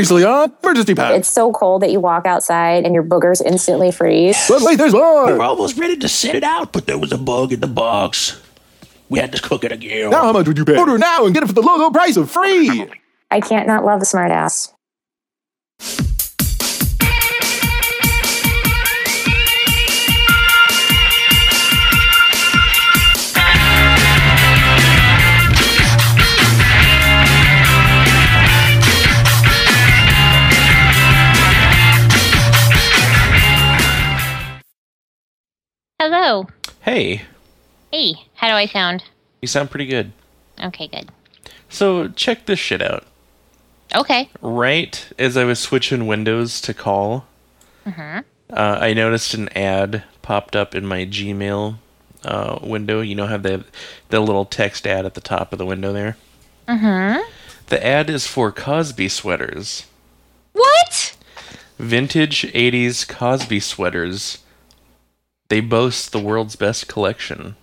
Previously on Emergency Pack. It's so cold that you walk outside and your boogers instantly freeze. But wait, there's We're almost ready to send it out, but there was a bug in the box. We had to cook it again. Now how much would you pay? Order now and get it for the low, low price of free. I can't not love a smartass. Hello. Hey, Hey, how do I sound? you sound pretty good. Okay, good. So check this shit out. Okay. Right as I was switching windows to call, uh, I noticed an ad popped up in my Gmail uh, window. You know how they have the little text ad at the top of the window there? Mm-hmm. The ad is for Cosby sweaters. What? Vintage 80s Cosby sweaters. They boast the world's best collection.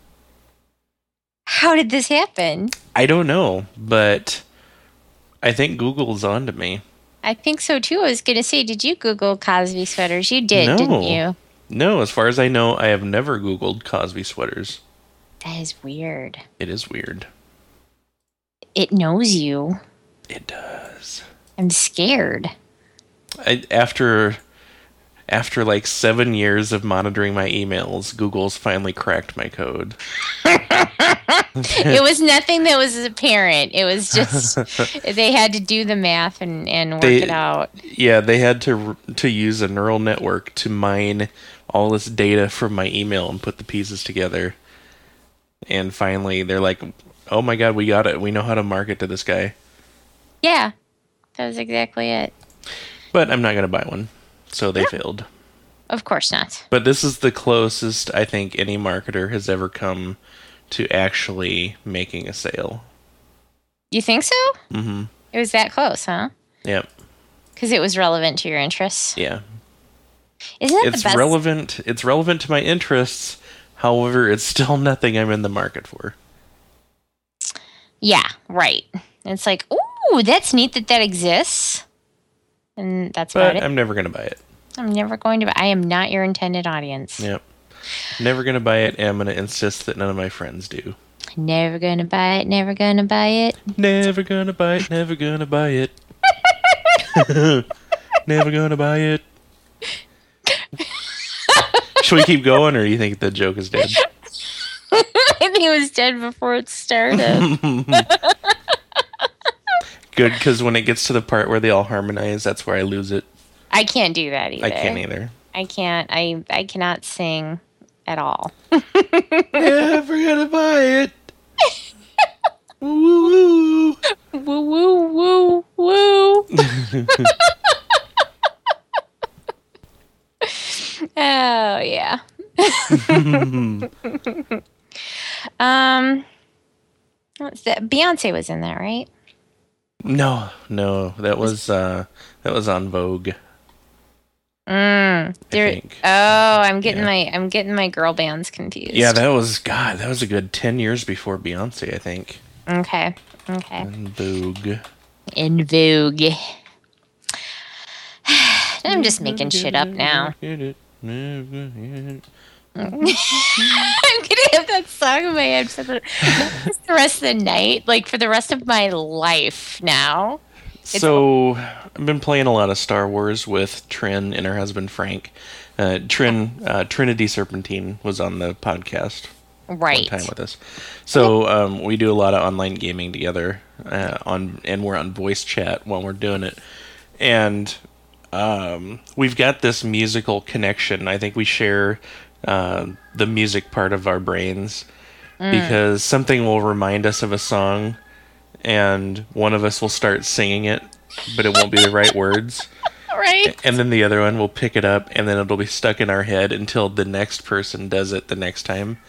How did this happen? I don't know, but I think Google's on to me. I think so too. I was going to say, did you Google Cosby sweaters? You did, No. didn't you? No, as far as I know, I have never Googled Cosby sweaters. That is weird. It is weird. It knows you. It does. I'm scared. I, after after like seven years of monitoring my emails, Google's finally cracked my code. it was nothing that was apparent. It was just they had to do the math and, and work They- it out. Yeah, they had to to use a neural network to mine all this data from my email and put the pieces together. And finally, they're like, "Oh my god, we got it. We know how to market to this guy." Yeah, that was exactly it. But I'm not gonna buy one, so they failed. Of course not. But this is the closest I think any marketer has ever come to actually making a sale. You think so? Mm-hmm. It was that close, huh? Yep. Because it was relevant to your interests. Yeah. Isn't that It's the best? relevant. It's relevant to my interests. However, it's still nothing I'm in the market for. Yeah, right. It's like, ooh, that's neat that that exists. And that's about But it. I'm never gonna buy it. I'm never going to. Buy, I am not your intended audience. Yep. Never gonna buy it, and I'm gonna insist that none of my friends do. Never gonna buy it. Never gonna buy it. Never gonna buy it. Never gonna buy it. never gonna buy it. Should we keep going, or do you think the joke is dead? I think it was dead before it started. Good, because when it gets to the part where they all harmonize, that's where I lose it. I can't do that either. I can't either. I can't. I I cannot sing at all. Never gonna buy it. woo woo. woo woo woo woo. oh yeah. um, what's that? Beyonce was in that, right? No, no, that was uh that was En Vogue. Mm, there- think. Oh, I'm getting Yeah. my I'm getting my girl bands confused. Yeah, that was God. That was a good ten years before Beyonce, I think. okay. Okay. En Vogue. In Vogue. I'm just making shit up now. I'm gonna have that song in my head for the, the rest of the night, like for the rest of my life now. So I've been playing a lot of Star Wars with Trin and her husband Frank. Uh, Trin, uh, Trinity Serpentine was on the podcast Right. time with us. So um, we do a lot of online gaming together uh, on, and we're on voice chat while we're doing it. And um, we've got this musical connection. I think we share uh, the music part of our brains because something will remind us of a song, and one of us will start singing it, but it won't be the right words. Right. And then the other one will pick it up, and then it'll be stuck in our head until the next person does it the next time.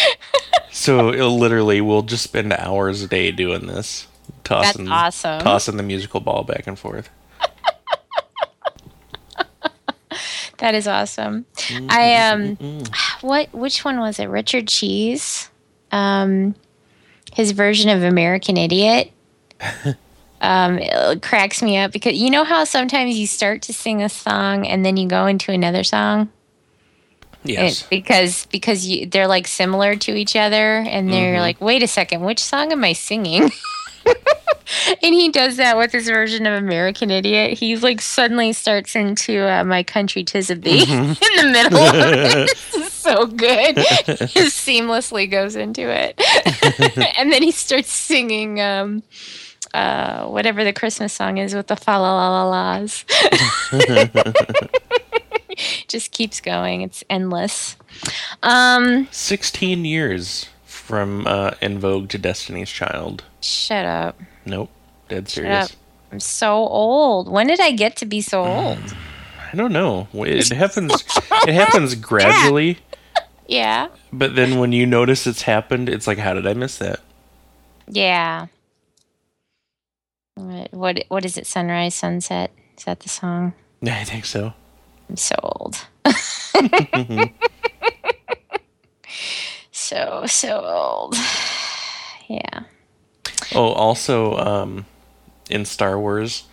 so it'll literally, we'll just spend hours a day doing this, tossing, awesome. tossing the musical ball back and forth. That is awesome. I um what which one was it? Richard Cheese. Um his version of American Idiot. um, it cracks me up because you know how sometimes you start to sing a song and then you go into another song Yes. It- because because you, they're like similar to each other and they're Mm-hmm. like wait a second which song am i singing and he does that with his version of american idiot he like suddenly starts into uh, my country tis of thee Mm-hmm. in the middle of it. So good he seamlessly goes into it and then he starts singing um uh, whatever the Christmas song is with the fa la la la la's. Just keeps going. It's endless. Um, 16 years from uh, In Vogue to Destiny's Child. Shut up. Nope. Dead serious. I'm so old. When did I get to be so mm. old? I don't know. It happens. it happens gradually, Yeah. but then when you notice it's happened, it's like, how did I miss that? Yeah. What what what is it? Sunrise, sunset. Is that the song? Yeah, I think so. I'm so old. so so old. Yeah. Oh, also, um, in Star Wars,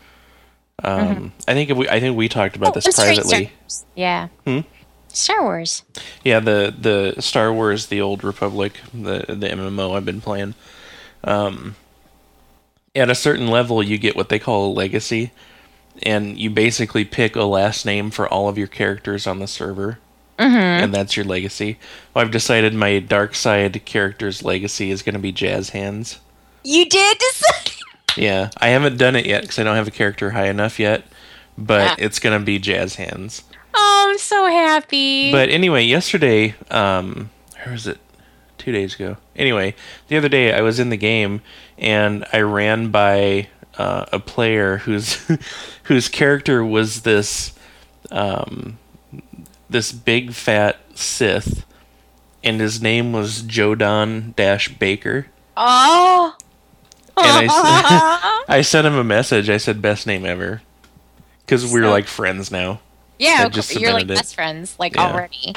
um, I think we I think we talked about this Oh, sorry, privately. Star Yeah. Hmm? Star Wars. Yeah, the the Star Wars, the Old Republic, the the MMO I've been playing. Um, at a certain level, you get what they call a legacy, and you basically pick a last name for all of your characters on the server, and that's your legacy. Well, I've decided my dark side character's legacy is going to be Jazz Hands. You did decide. Yeah, I haven't done it yet because I don't have a character high enough yet, but Ah. it's going to be Jazz Hands. Oh, I'm so happy. But anyway, yesterday, um, where was it? Two days ago. Anyway, the other day I was in the game and I ran by uh, a player whose whose character was this um, this big fat Sith, and his name was Jodan Dash Baker. oh. And I, I sent him a message. I said, "Best name ever," because we're So- like friends now. yeah, you're like it. best friends, like Yeah. already.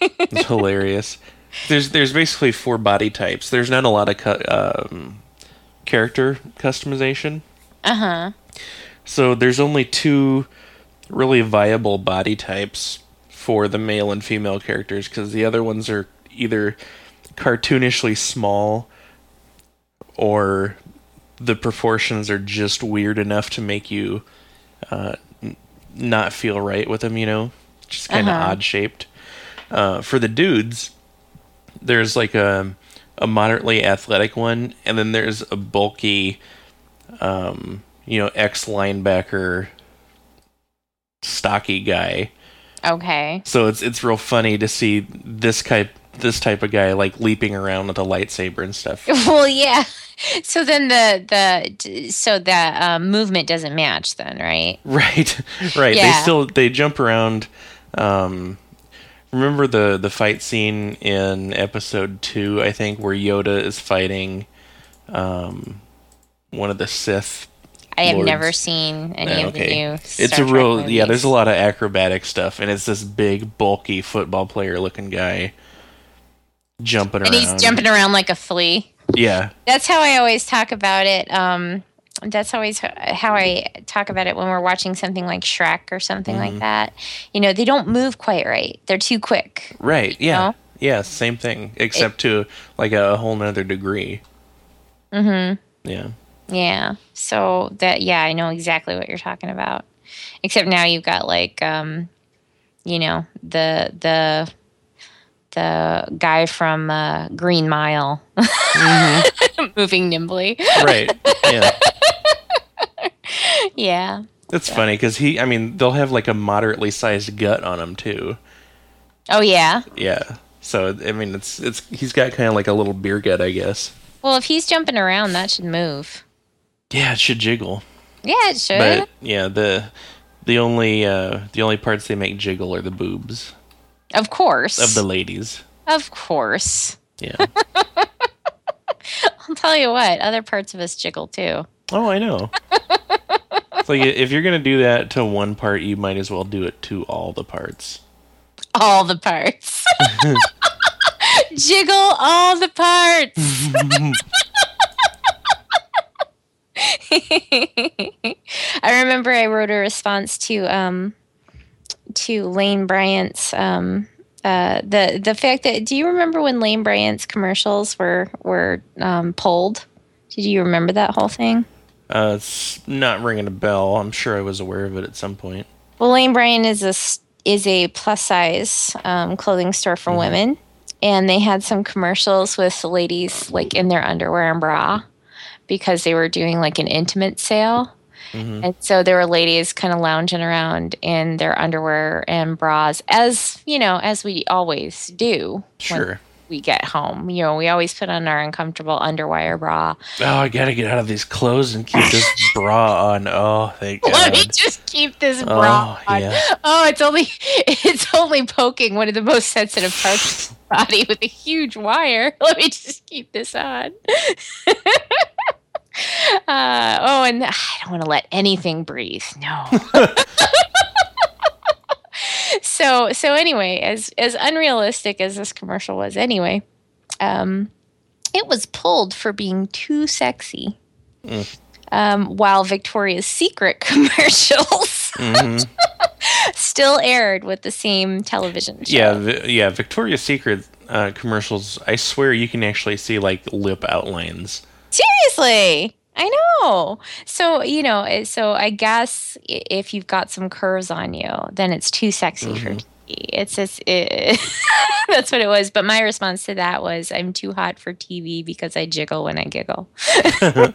It's hilarious. There's there's basically four body types. There's not a lot of cu- um, character customization. Uh huh. So there's only two really viable body types for the male and female characters because the other ones are either cartoonishly small or the proportions are just weird enough to make you uh, n- not feel right with them, you know? Just kind of Uh-huh. odd shaped. Uh, for the dudes, there's like a, a moderately athletic one, and then there's a bulky, um, you know, ex linebacker, stocky guy. Okay. So it's it's real funny to see this type this type of guy like leaping around with a lightsaber and stuff. Well, yeah. So then the the so the um, movement doesn't match then, right? Right, right. They still they jump around. Um, remember the the fight scene in episode two, I think, where Yoda is fighting um, one of the Sith. I have Lords. never seen any Uh, of the new. it's a Trek real movies. yeah. There's a lot of acrobatic stuff, and it's this big, bulky football player looking guy jumping and around. he's jumping around like a flea. Yeah, That's how I always talk about it. Um, that's always how I talk about it when we're watching something like Shrek or something Mm-hmm. like that. You know, they don't move quite right. They're too quick. right. Yeah, know? yeah. Same thing, except to like a, whole nother degree. Mm-hmm. Yeah. Yeah. So that yeah, I know exactly what you're talking about. Except now you've got like um, you know, the the the guy from uh, Green Mile moving nimbly. Right. Yeah. yeah. That's funny because he, I mean, they'll have like a moderately sized gut on him too. Oh yeah. Yeah. So I mean, it's it's he's got kind of like a little beer gut, I guess. Well, if he's jumping around, that should move. Yeah, it should jiggle. Yeah, it should. But yeah, the the only uh the only parts they make jiggle are the boobs of course. of the ladies. Of course. Yeah. I'll tell you what, other parts of us jiggle too. oh, I know. It's like if you're gonna do that to one part, you might as well do it to all the parts. All the parts. jiggle all the parts. I remember I wrote a response to um to Lane Bryant's um uh the the fact that do you remember when Lane Bryant's commercials were were um pulled? Did you remember that whole thing? Uh, it's not ringing a bell. I'm sure I was aware of it at some point. Well, Lane Bryant is a is a plus size um, clothing store for women, and they had some commercials with ladies like in their underwear and bra because they were doing like an intimate sale. Mm-hmm. And so there were ladies kind of lounging around in their underwear and bras, as you know, as we always do. when Sure. we get home. You know, we always put on our uncomfortable underwire bra. Oh, I gotta get out of these clothes and keep this bra on. Oh, thank God. Let me just keep this oh, bra Oh, on. yeah. Oh, it's only it's only poking one of the most sensitive parts of the body with a huge wire. Let me just keep this on. uh, oh, and I don't want to let anything breathe. No. so so anyway, as as unrealistic as this commercial was, anyway, um, it was pulled for being too sexy. Um, while Victoria's Secret commercials Mhm. still aired with the same television show. Yeah, vi- yeah. Victoria's Secret uh, commercials. I swear you can actually see like lip outlines. Seriously. I know. So, you know, eh, so I guess if you've got some curves on you, then it's too sexy for TV. It's just, it, that's what it was. But my response to that was, I'm too hot for TV because I jiggle when I giggle.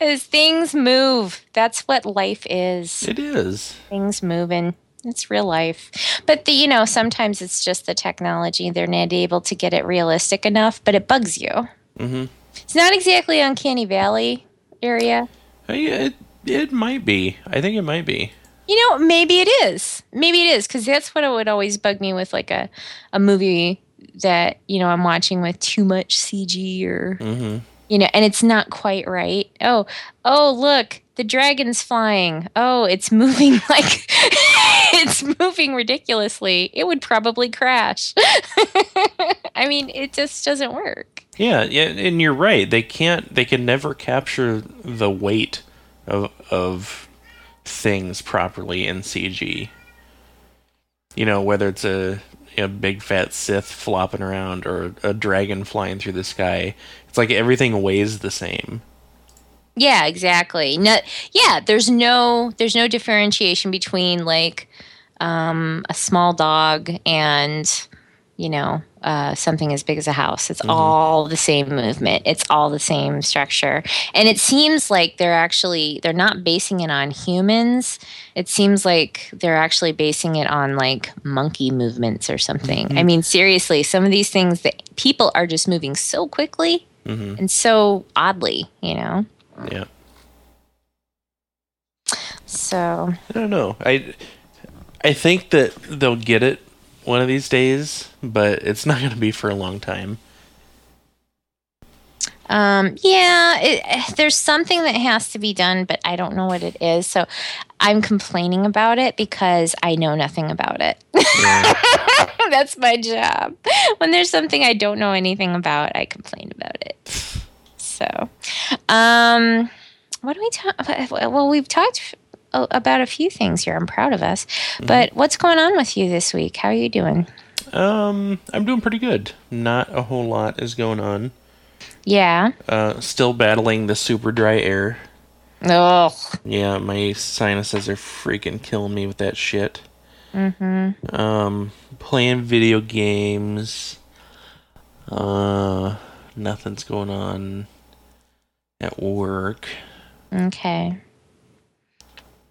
As things move, that's what life is. It is. things moving. It's real life. But the, you know, sometimes it's just the technology. They're not able to get it realistic enough, but it bugs you. hmm It's not exactly Uncanny Valley area. It, it might be. I think it might be. You know, maybe it is. Maybe it is because that's what it would always bug me with like a, a movie that, you know, I'm watching with too much CG or, hmm you know, and it's not quite right. Oh, oh, look, the dragon's flying. Oh, it's moving like it's moving ridiculously. It would probably crash. I mean, it just doesn't work. Yeah, yeah, and you're right. They can't. They can never capture the weight of of things properly in CG. You know, whether it's a a big fat Sith flopping around or a dragon flying through the sky, it's like everything weighs the same. Yeah, exactly. No, yeah, there's no there's no differentiation between like um, a small dog and you know uh, something as big as a house. It's all the same movement. It's all the same structure, and it seems like they're actually they're not basing it on humans. It seems like they're actually basing it on like monkey movements or something. I mean, seriously, some of these things that people are just moving so quickly hmm and so oddly, you know. Yeah, So I don't know. I I think that they'll get it one of these days, but it's not going to be for a long time. Um, yeah, it, there's something that has to be done, but I don't know what it is. So I'm complaining about it because I know nothing about it. That's my job. When there's something I don't know anything about, I complain about it. So, um, what do we talk? Well, we've talked about a few things here. I'm proud of us. But what's going on with you this week? How are you doing? Um, I'm doing pretty good. Not a whole lot is going on. Yeah. Uh, still battling the super dry air. Oh. Yeah, my sinuses are freaking killing me with that shit. Mm-hmm. Um, playing video games. Uh, nothing's going on at work. Okay.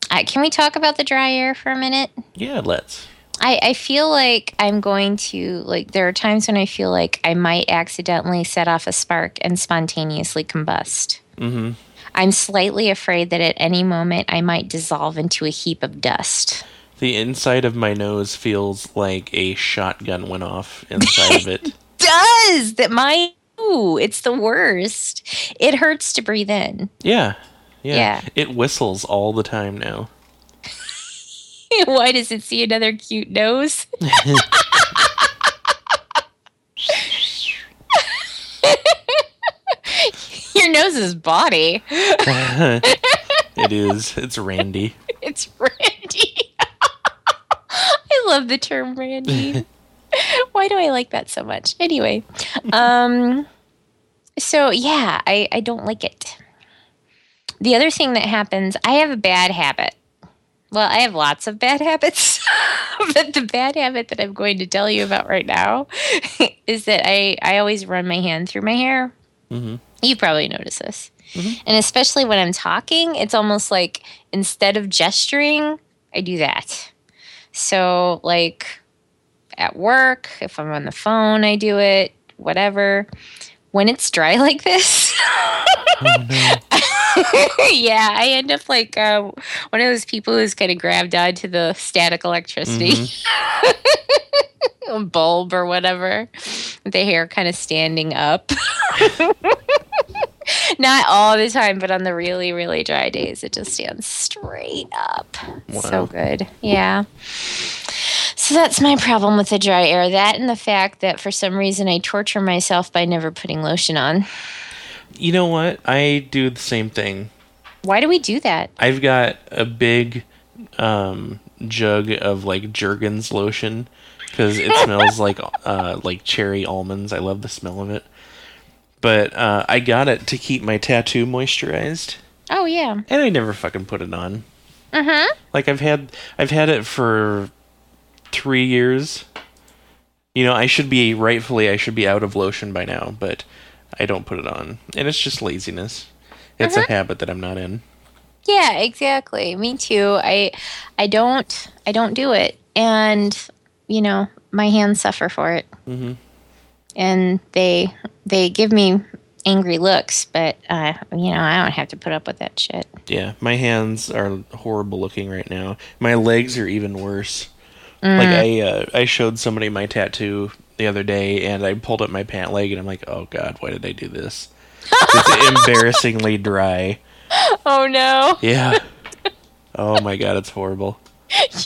Uh, can we talk about the dry air for a minute? Yeah, let's. I, I feel like I'm going to, like, there are times when I feel like I might accidentally set off a spark and spontaneously combust. Mm-hmm. I'm slightly afraid that at any moment I might dissolve into a heap of dust. The inside of my nose feels like a shotgun went off inside of it. Does that my, ooh, it's the worst. It hurts to breathe in. Yeah, yeah. Yeah. It whistles all the time now. Why does it see another cute nose? Your nose is body. It is. It's Randy. It's Randy. I love the term Randy. Why do I like that so much? Anyway, um, so yeah, I, I don't like it. The other thing that happens, I have a bad habit. Well, I have lots of bad habits, but the bad habit that I'm going to tell you about right now is that I, I always run my hand through my hair. You probably notice this. And especially when I'm talking, it's almost like instead of gesturing, I do that. So, like at work, if I'm on the phone, I do it, whatever. When it's dry like this, yeah, I end up like uh, one of those people who's kind of grabbed onto the static electricity bulb or whatever, with the hair kind of standing up. Not all the time, but on the really, really dry days, it just stands straight up. So good. Yeah. So that's my problem with the dry air. That and the fact that for some reason I torture myself by never putting lotion on. You know what? I do the same thing. Why do we do that? I've got a big um, jug of like Jergens lotion because it smells like uh, like cherry almonds. I love the smell of it. But uh, I got it to keep my tattoo moisturized, Oh, yeah. and I never fucking put it on. Uh-huh. Like I've had I've had it for three years. You know, I should be rightfully I should be out of lotion by now, but I don't put it on, and it's just laziness. It's a habit that I'm not in. Yeah, exactly. Me too. I I don't I don't do it, and you know my hands suffer for it, mm-hmm. and they they give me angry looks. But uh, you know I don't have to put up with that shit. Yeah, my hands are horrible looking right now. My legs are even worse. Like I, uh, I showed somebody my tattoo the other day, and I pulled up my pant leg, and I'm like, oh god, why did I do this? it's embarrassingly dry. Oh no, Yeah. Oh my god, it's horrible.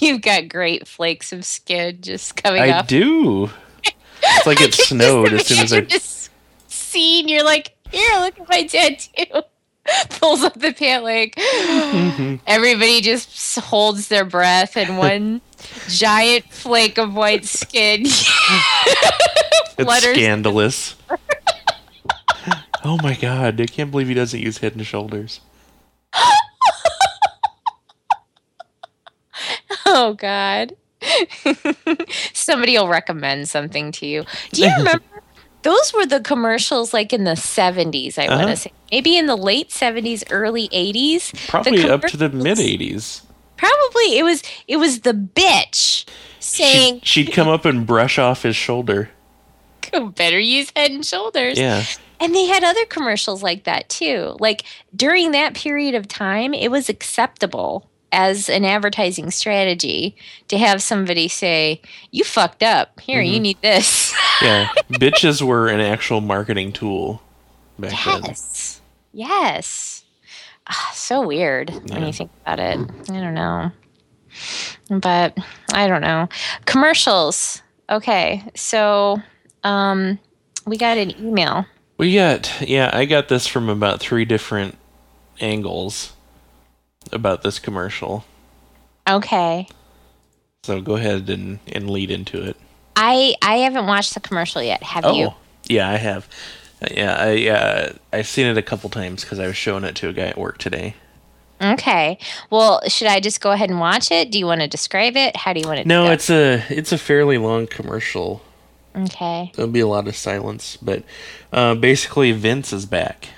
you've got great flakes of skin just coming up. I off. do. It's like it snowed as soon as I. This scene. You're like, here, look at my tattoo. Pulls up the pant leg. Mm-hmm. Everybody just holds their breath, and one giant flake of white skin It's scandalous. oh my god, I can't believe he doesn't use head and shoulders. Oh God. Somebody will recommend something to you. Do you remember? Those were the commercials like in the 70s, I want Uh-huh. to say. Maybe in the late 70s, early 80s. Probably up to the mid 80s. Probably it was it was the bitch saying She'd, she'd come up and brush off his shoulder. better use head and shoulders. Yeah. And they had other commercials like that too. Like during that period of time, it was acceptable as an advertising strategy to have somebody say, "You fucked up. Here, you need this." Yeah. Bitches were an actual marketing tool back then. yes. Yes. Ah, so weird when you think about it. I don't know. But I don't know. Commercials. Okay. So, um we got an email. We got, yeah, I got this from about three different angles about this commercial. Okay. So go ahead and, and lead into it. I I haven't watched the commercial yet. Have you? Oh, yeah, I have. Yeah, I uh, I've seen it a couple times because I was showing it to a guy at work today. Okay. Well, should I just go ahead and watch it? Do you want to describe it? How do you want to? No, it's a it's a fairly long commercial. okay. There'll be a lot of silence, but uh, basically Vince is back.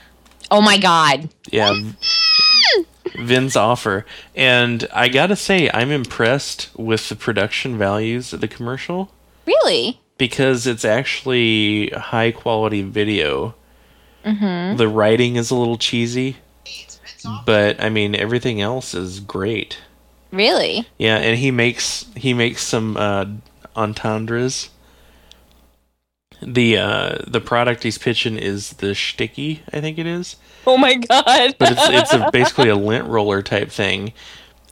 Oh my God. Yeah, Vince Offer, and I gotta say I'm impressed with the production values of the commercial Really? because it's actually high quality video. The writing is a little cheesy, but I mean everything else is great. Really? Yeah, and he makes he makes some uh, entendres. The uh, the product he's pitching is the Schticky, I think it is, Oh my God. but it's it's a, basically a lint roller type thing.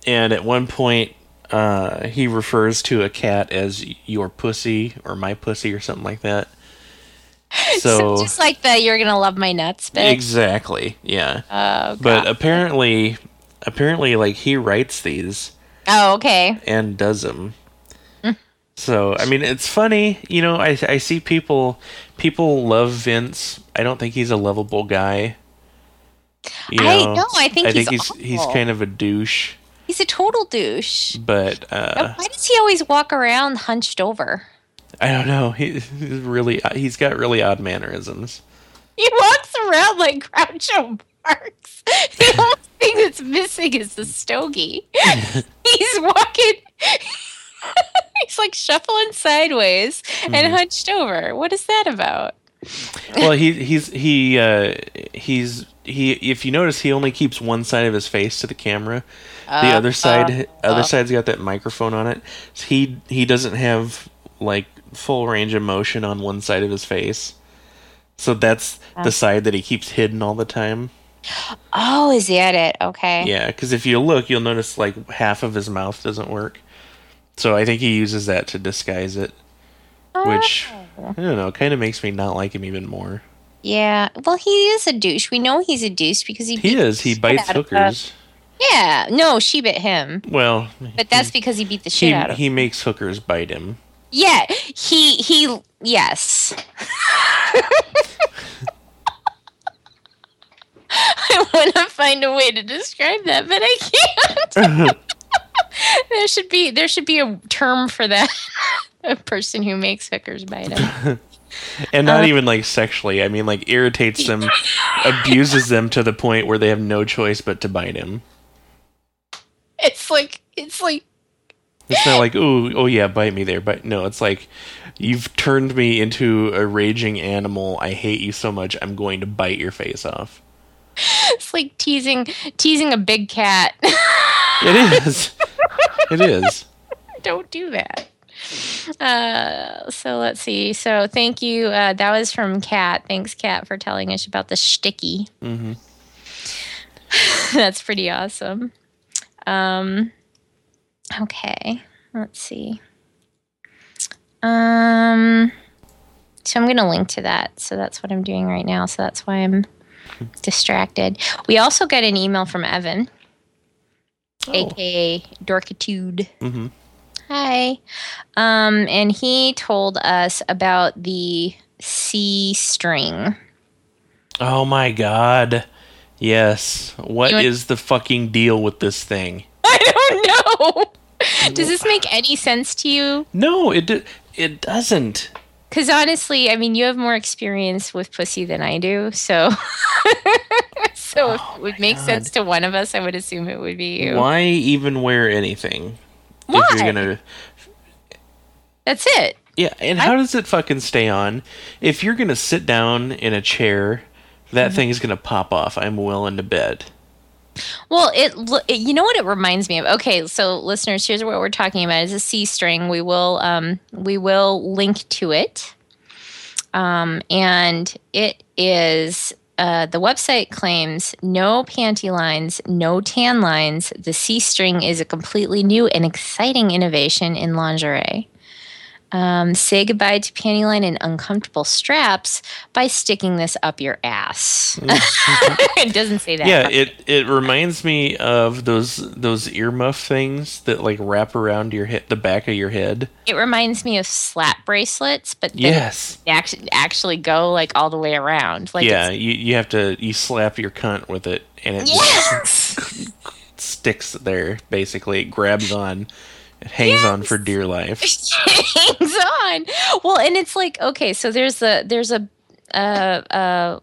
And at one point, uh, he refers to a cat as your pussy or my pussy or something like that. So, just like the "You're gonna love my nuts" bit. exactly, yeah. oh, but apparently, apparently, like he writes these oh, okay. and does them. So I mean, it's funny, you know. I I see people people love Vince. I don't think he's a lovable guy. You I know, I think I think he's he's he's kind of a douche. He's a total douche. But uh, Why does he always walk around hunched over? I don't know. He, he's really he's got really odd mannerisms. He walks around like Groucho Marx. The only thing that's missing is the stogie. He's walking. He's like shuffling sideways Mm-hmm. and hunched over. What is that about? Well, he he's he uh, he's he. If you notice, he only keeps one side of his face to the camera. Uh, the other side, other side's got that microphone on it. So he he doesn't have like full range of motion on one side of his face. So that's the side that he keeps hidden all the time. Oh, is that it? Okay. Yeah, because if you look, you'll notice like half of his mouth doesn't work. So I think he uses that to disguise it, which oh. I don't know, kind of makes me not like him even more. Yeah. Well, he is a douche. We know he's a douche because he. He is. He bites hookers. Yeah. No, she bit him, Well, but that's because he beat the shit he out of. he makes hookers bite him. Yeah. He he. Yes. I want to find a way to describe that, but I can't. there should be there should be a term for that. A person who makes hookers bite him. And not uh, even like sexually. I mean, like irritates them, abuses them to the point where they have no choice but to bite him. It's like it's like It's not like, oh, oh yeah, bite me there. But no, it's like, you've turned me into a raging animal. I hate you so much. I'm going to bite your face off. it's like teasing teasing a big cat. It is. it is. Don't do that. Uh, so let's see. So thank you. Uh, that was from Kat. Thanks, Kat, for telling us about the Schticky. Mm-hmm. That's pretty awesome. Um, okay, let's see. Um, so I'm going to link to that. So that's what I'm doing right now. So that's why I'm distracted. We also got an email from Evan, aka Dorkitude. hmm Hi. Um, and he told us about the C string. Oh my god. Yes. What want- is the fucking deal with this thing? I don't know. Does this make any sense to you? No, it it doesn't. Because honestly, I mean, you have more experience with pussy than I do, so so if it would make sense to one of us, I would assume it would be you. Why even wear anything? If you're gonna That's it. Yeah, and how does it fucking stay on? If you're gonna sit down in a chair, that Mm-hmm. thing's gonna pop off. I'm willing to bed. Well, it, it you know what it reminds me of. Okay, so listeners, here's what we're talking about: is a C string. We will um, we will link to it, um, and it is. Uh, the website claims no panty lines, no tan lines. The C string is a completely new and exciting innovation in lingerie. Um, say goodbye to panty line and uncomfortable straps by sticking this up your ass. it doesn't say that. Yeah, it it reminds me of those those earmuff things that like wrap around your head, the back of your head. It reminds me of slap bracelets, but Yes. they actually actually go like all the way around. Like yeah, you you have to you slap your cunt with it, and it yes, sticks there. Basically, it grabs on, it hangs on for dear life. hangs on. Well, and it's like okay, so there's a there's a a, a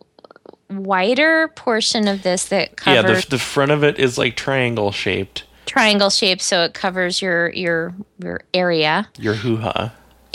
wider portion of this that yeah, the the front of it is like triangle shaped. triangle shaped, so it covers your your your area, Your hoo ha.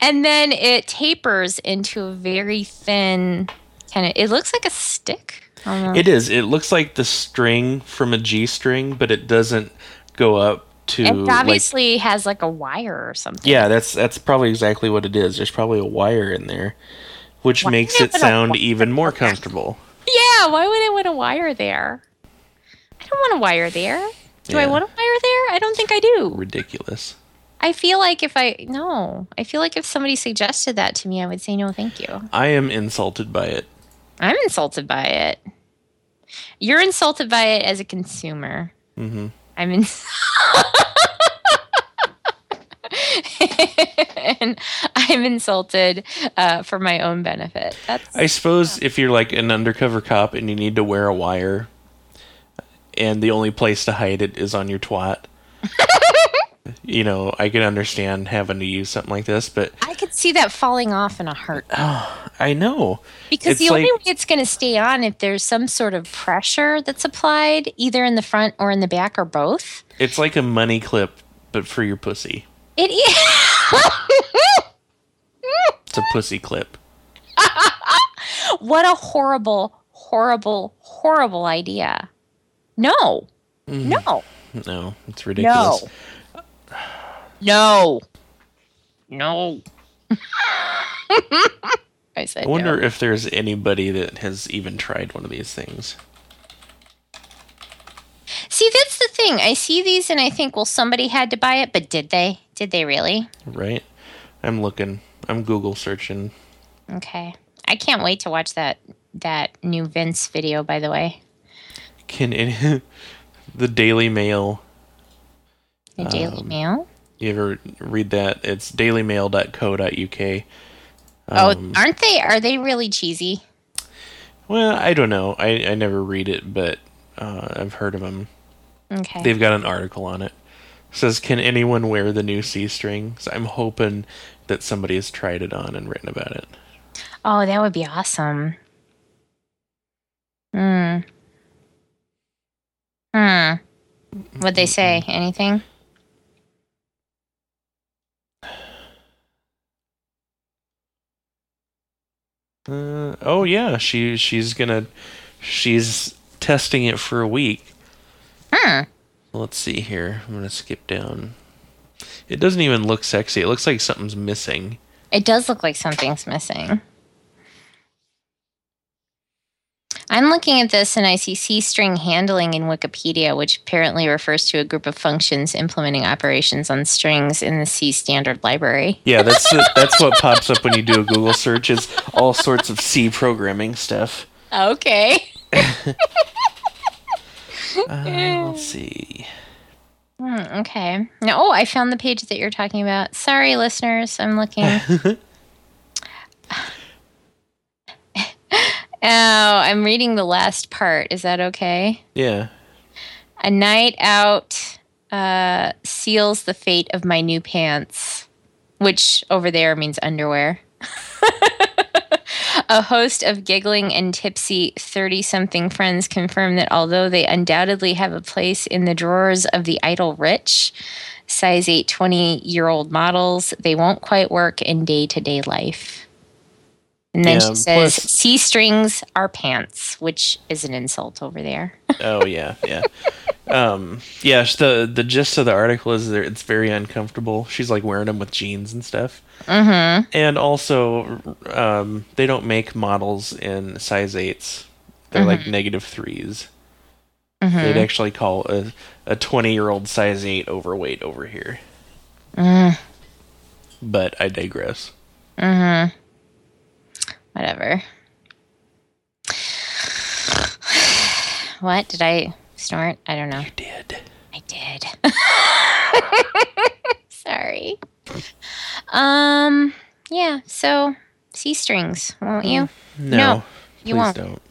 and then it tapers into a very thin kind of. It looks like a stick. Oh, almost. It is. It looks like the string from a G string, but it doesn't go up to It like obviously has like a wire or something. Yeah, that's that's probably exactly what it is. There's probably a wire in there, which Why makes it sound even more comfortable. Yeah, why would I want a wire there? I don't want a wire there. Do I want a wire there? I don't think I do. Ridiculous. I feel like if I no, I feel like if somebody suggested that to me, I would say no, thank you. I am insulted by it. I'm insulted by it. You're insulted by it as a consumer. hmm I'm in. and I'm insulted uh, for my own benefit. That's I suppose if you're like an undercover cop and you need to wear a wire, and the only place to hide it is on your twat, you know, I can understand having to use something like this, but I could see that falling off in a heart Oh, I know because It's the only way it's going to stay on if there's some sort of pressure that's applied either in the front or in the back or both. it's like a money clip, but for your pussy. It is. It's a pussy clip. what a horrible, horrible, horrible idea. No. Mm-hmm. No. No, it's ridiculous. No. No. No. I said I wonder no. if there's anybody that has even tried one of these things. See, that's the thing. I see these and I think, well, somebody had to buy it, but did they? Did they really? Right? I'm looking. I'm Google searching. Okay. I can't wait to watch that that new Vince video. By the way, Can it, the Daily Mail? The Daily Um, Mail. You ever read that? It's dailymail.co.uk. oh, aren't they? Are they really cheesy? Well, I don't know. I, I never read it, but uh, I've heard of them. Okay. They've got an article on it. says, "Can anyone wear the new C strings?" I'm hoping that somebody has tried it on and written about it. oh, that would be awesome. Hmm. Hmm. What'd they say? Anything? Uh, oh yeah, she she's gonna she's testing it for a week. Hmm. Let's see here. I'm gonna skip down. It doesn't even look sexy. It looks like something's missing. It does look like something's missing. I'm looking at this and I see C string handling in Wikipedia, which apparently refers to a group of functions implementing operations on strings in the C standard library. Yeah, that's the, that's what pops up when you do a Google search. Is all sorts of C programming stuff. Okay. Uh, let's see. Hmm, okay. No, oh, I found the page that you're talking about. Sorry, listeners. I'm looking. oh, I'm reading the last part. Is that okay? Yeah. A night out uh, seals the fate of my new pants, which over there means underwear. A host of giggling and tipsy 30 something friends confirm that although they undoubtedly have a place in the drawers of the idle rich, size 8 20 year old models, they won't quite work in day to day life. And then Yeah, she says, plus- C strings are pants, which is an insult over there. Oh yeah, yeah. um, yeah. The the gist of the article is that it's very uncomfortable. She's like wearing them with jeans and stuff. Mm-hmm. And also, um, they don't make models in size eights. They're like negative 3s They'd actually call a a twenty year old size eight overweight over here. But I digress. Whatever. What? Did I snort? I don't know. You did I did. Sorry. Um, yeah, so C strings, won't you? no? No, please you won't. don't.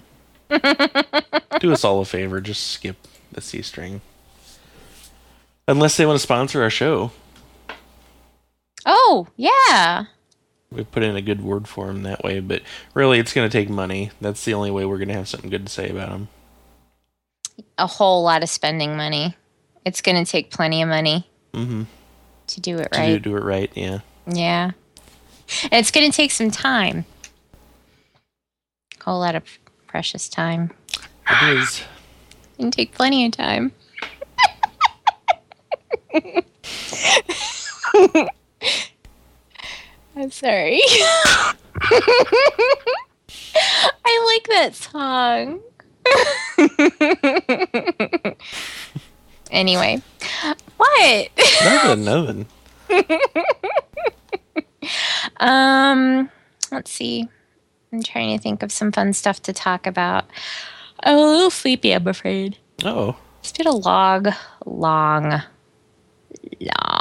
Do us all a favor. Just skip the C string. Unless they want to sponsor our show. Oh, yeah. We put in a good word for him that way. But really, it's going to take money. That's the only way we're going to have something good to say about him. A whole lot of spending money. It's going to take plenty of money Mm-hmm. to do it To right. do, do it right, yeah. Yeah. And it's going to take some time. A whole lot of precious time. It is. and take plenty of time. I'm sorry. I like that song. anyway, what? Nothing, nothing. um, let's see. I'm trying to think of some fun stuff to talk about. I'm a little sleepy, I'm afraid. Oh, It's been a long, long, long,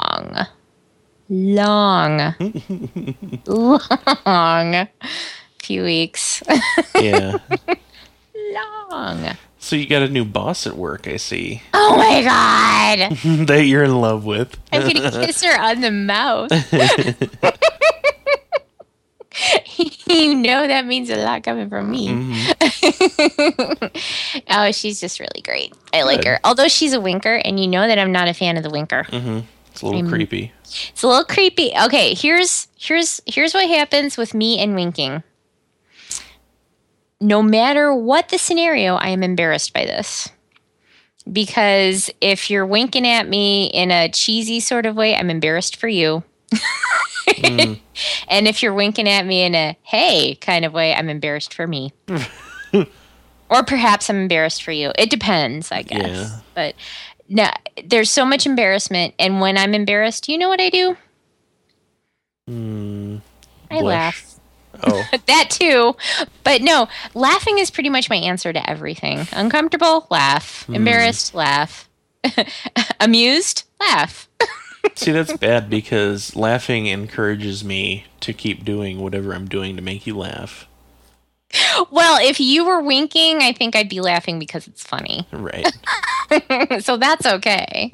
long, long few weeks. yeah. long. so you got a new boss at work, I see. Oh my god! that you're in love with. I'm gonna kiss her on the mouth. you know that means a lot coming from me. Mm-hmm. oh, she's just really great. I like her. Although she's a winker, and you know that I'm not a fan of the winker. Mm-hmm. It's a little I'm- creepy. It's a little creepy. Okay, here's here's here's what happens with me and winking. No matter what the scenario, I am embarrassed by this. Because if you're winking at me in a cheesy sort of way, I'm embarrassed for you. Mm. and if you're winking at me in a hey kind of way, I'm embarrassed for me. or perhaps I'm embarrassed for you. It depends, I guess. Yeah. But no, there's so much embarrassment, and when I'm embarrassed, you know what I do? Hmm. I laugh. Oh, That too. But no, laughing is pretty much my answer to everything. Uncomfortable, laugh. Hmm. Embarrassed, laugh. Amused, laugh. see, that's bad because laughing encourages me to keep doing whatever I'm doing to make you laugh. Well, if you were winking, I think I'd be laughing because it's funny. Right. so that's okay.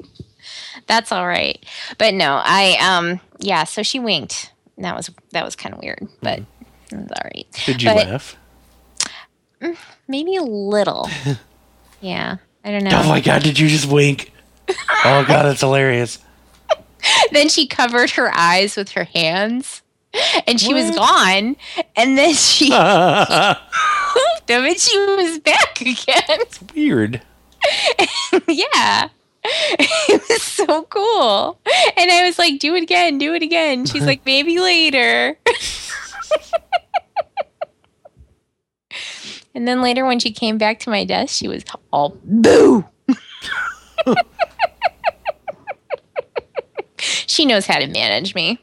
That's all right. But no, I um yeah, so she winked. That was that was kind of weird, but it was all right. Did you But- laugh? Maybe a little. yeah. I don't know. Oh my god, did you just wink? Oh god, that's hilarious. then she covered her eyes with her hands and she was gone. And then she moved them and she was back again. It's Weird. yeah. It was so cool. And i was like do it again do it again. She's like maybe later. And then later when she came back to my desk she was all boo. She knows how to manage me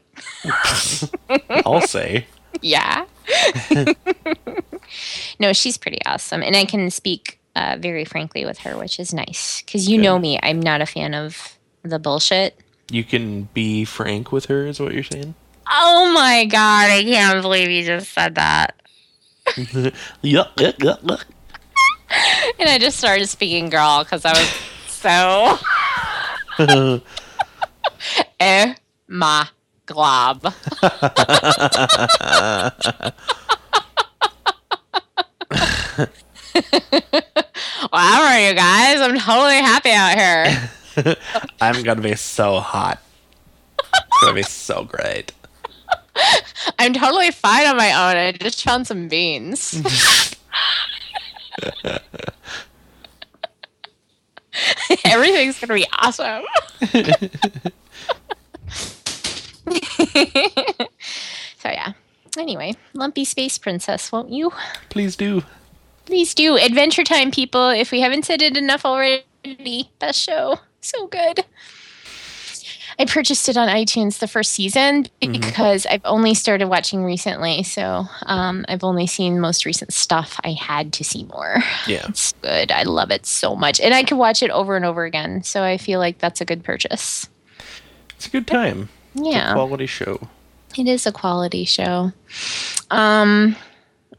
I'll say. Yeah. no, she's pretty awesome. And I can speak uh, very frankly with her, which is nice. Because you know me, I'm not a fan of the bullshit. You can be frank with her, is what you're saying? Oh my God, I can't believe you just said that. Yuck, yuck, yuck, yuck. And I just started speaking girl because I was so. eh, ma, glob. Wow, are you guys, I'm totally happy out here. I'm gonna be so hot. It's gonna be so great. I'm totally fine on my own. I just found some beans. Everything's gonna be awesome. so yeah. Anyway, lumpy space princess, won't you? Please do. Please do. Adventure Time, people. If we haven't said it enough already, best show. So good. I purchased it on iTunes the first season because I've only started watching recently. So um, I've only seen most recent stuff. I had to see more. Yeah. It's good. I love it so much. And I could watch it over and over again. So I feel like that's a good purchase. It's a good time. Yeah. Quality show. It is a quality show. Um,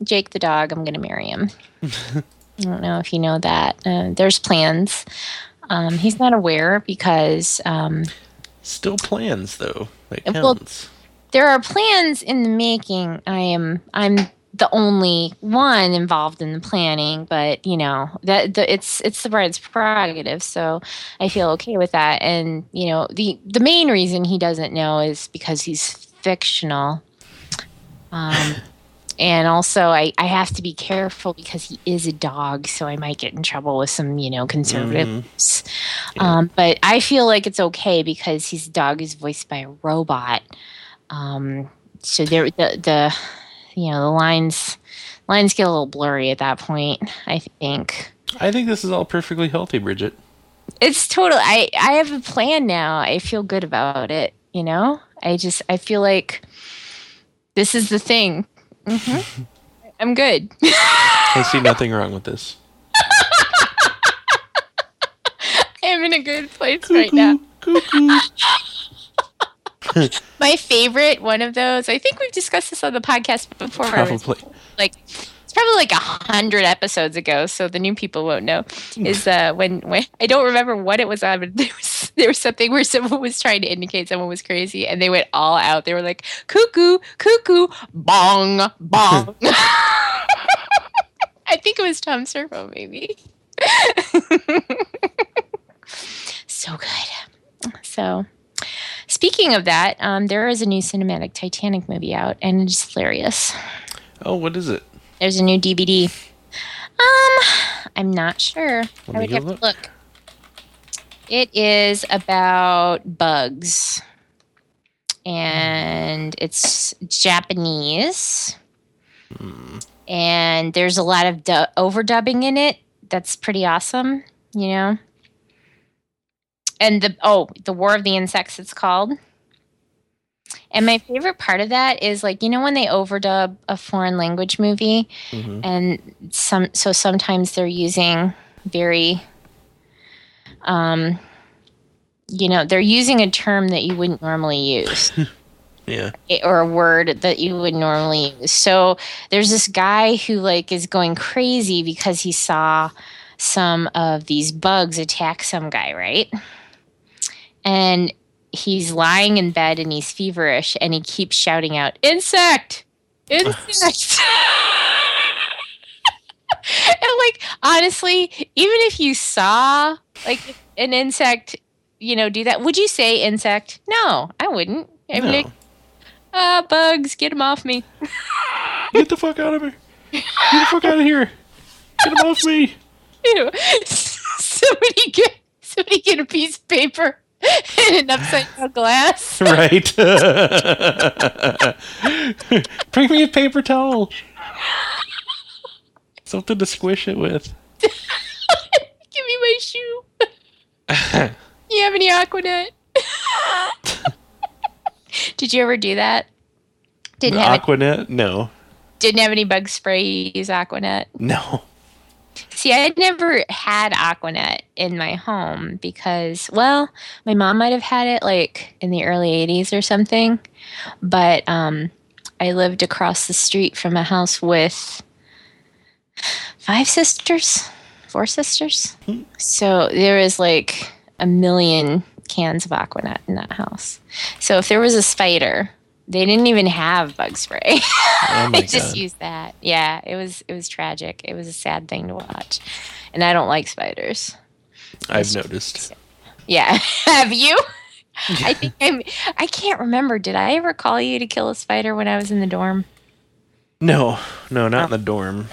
Jake the dog, I'm going to marry him. I don't know if you know that. Uh, there's plans. Um, he's not aware because um, Still plans though. That Well- there are plans in the making. I am I'm the only one involved in the planning, but you know that the, it's it's the bride's prerogative, so I feel okay with that. And you know the the main reason he doesn't know is because he's fictional. Um, and also I, I have to be careful because he is a dog, so I might get in trouble with some you know conservatives. Um, but I feel like it's okay because his dog is voiced by a robot. Um, so there, the the you know the lines lines get a little blurry at that point. I think I think this is all perfectly healthy, Bridget. it's total. I I have a plan now. I feel good about it. You know, I just I feel like this is the thing. hmm I'm good. I see nothing wrong with this. I'm in a good place right now. My favorite one of those. I think we've discussed this on the podcast before. Probably. like it's probably like a hundred episodes ago, so the new people won't know. Is uh when when I don't remember what it was on, but there was there was something where someone was trying to indicate someone was crazy, and they went all out. They were like cuckoo, cuckoo, bong, bong. I think it was Tom Servo, maybe. so good. So, speaking of that, um, there is a new cinematic Titanic movie out, and it's hilarious. Oh, what is it? There's a new DVD. Um, I'm not sure. Let I would have to look. look. It is about bugs, and it's Japanese. And there's a lot of du- overdubbing in it. That's pretty awesome, you know. And the oh, the War of the Insects. It's called. And my favorite part of that is like you know when they overdub a foreign language movie, Mhm. and some so sometimes they're using very um you know they're using a term that you wouldn't normally use Yeah. or a word that you would normally use so there's this guy who like is going crazy because he saw some of these bugs attack some guy right and he's lying in bed and he's feverish and he keeps shouting out insect insect and like honestly even if you saw like an insect you know do that would you say insect no i wouldn't i'd No. like ah bugs get them off me Get the fuck out of here. Get the fuck out of here. Get him off me. Ew. somebody get somebody get a piece of paper and an upside down glass Right. Bring me a paper towel. Something to squish it with. give me my shoe you have any aquanet did you ever do that didn't have, Aquanet? No. didn't have any bug spray you use aquanet No. See, I had never had Aquanet in my home because, well, my mom might have had it like in the early 80s or something. But um, I lived across the street from a house with five sisters, four sisters. So there was like a million cans of Aquanet in that house. So if there was a spider, they didn't even have bug spray. Oh I just god. used that. Yeah, it was it was tragic. It was a sad thing to watch, and I don't like spiders. I've noticed. Yeah, have you? I think I'm. I can't remember. Did I ever call you to kill a spider when I was in the dorm? No, no, not in the dorm.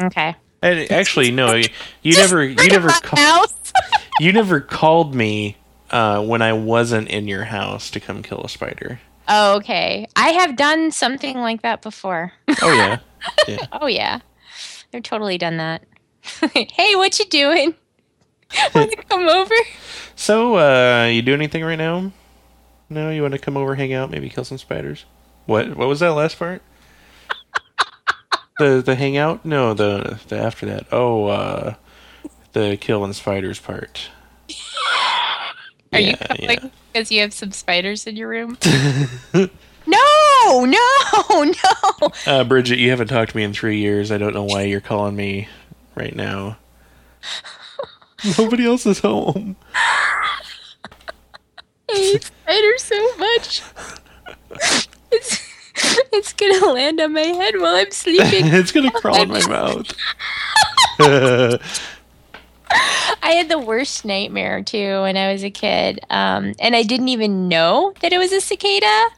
Okay. And actually, no. You, you never, you never, ca- you never called me uh, when I wasn't in your house to come kill a spider. Oh, okay. I have done something like that before. Oh yeah, yeah. Oh yeah, I've totally done that. hey, what you doing? Want to come over? So, uh, you do anything right now? No, you want to come over, hang out, maybe kill some spiders? What? What was that last part? the the hangout? No, the the after that. Oh, uh, the killing spiders part. Are you Yeah, like yeah. because you have some spiders in your room? no, no, no. Uh, Bridget, you haven't talked to me in three years. I don't know why you're calling me right now. Nobody else is home. I hate spiders so much. It's, it's gonna land on my head while I'm sleeping. it's gonna crawl in my mouth. I had the worst nightmare too when I was a kid, um, and I didn't even know that it was a cicada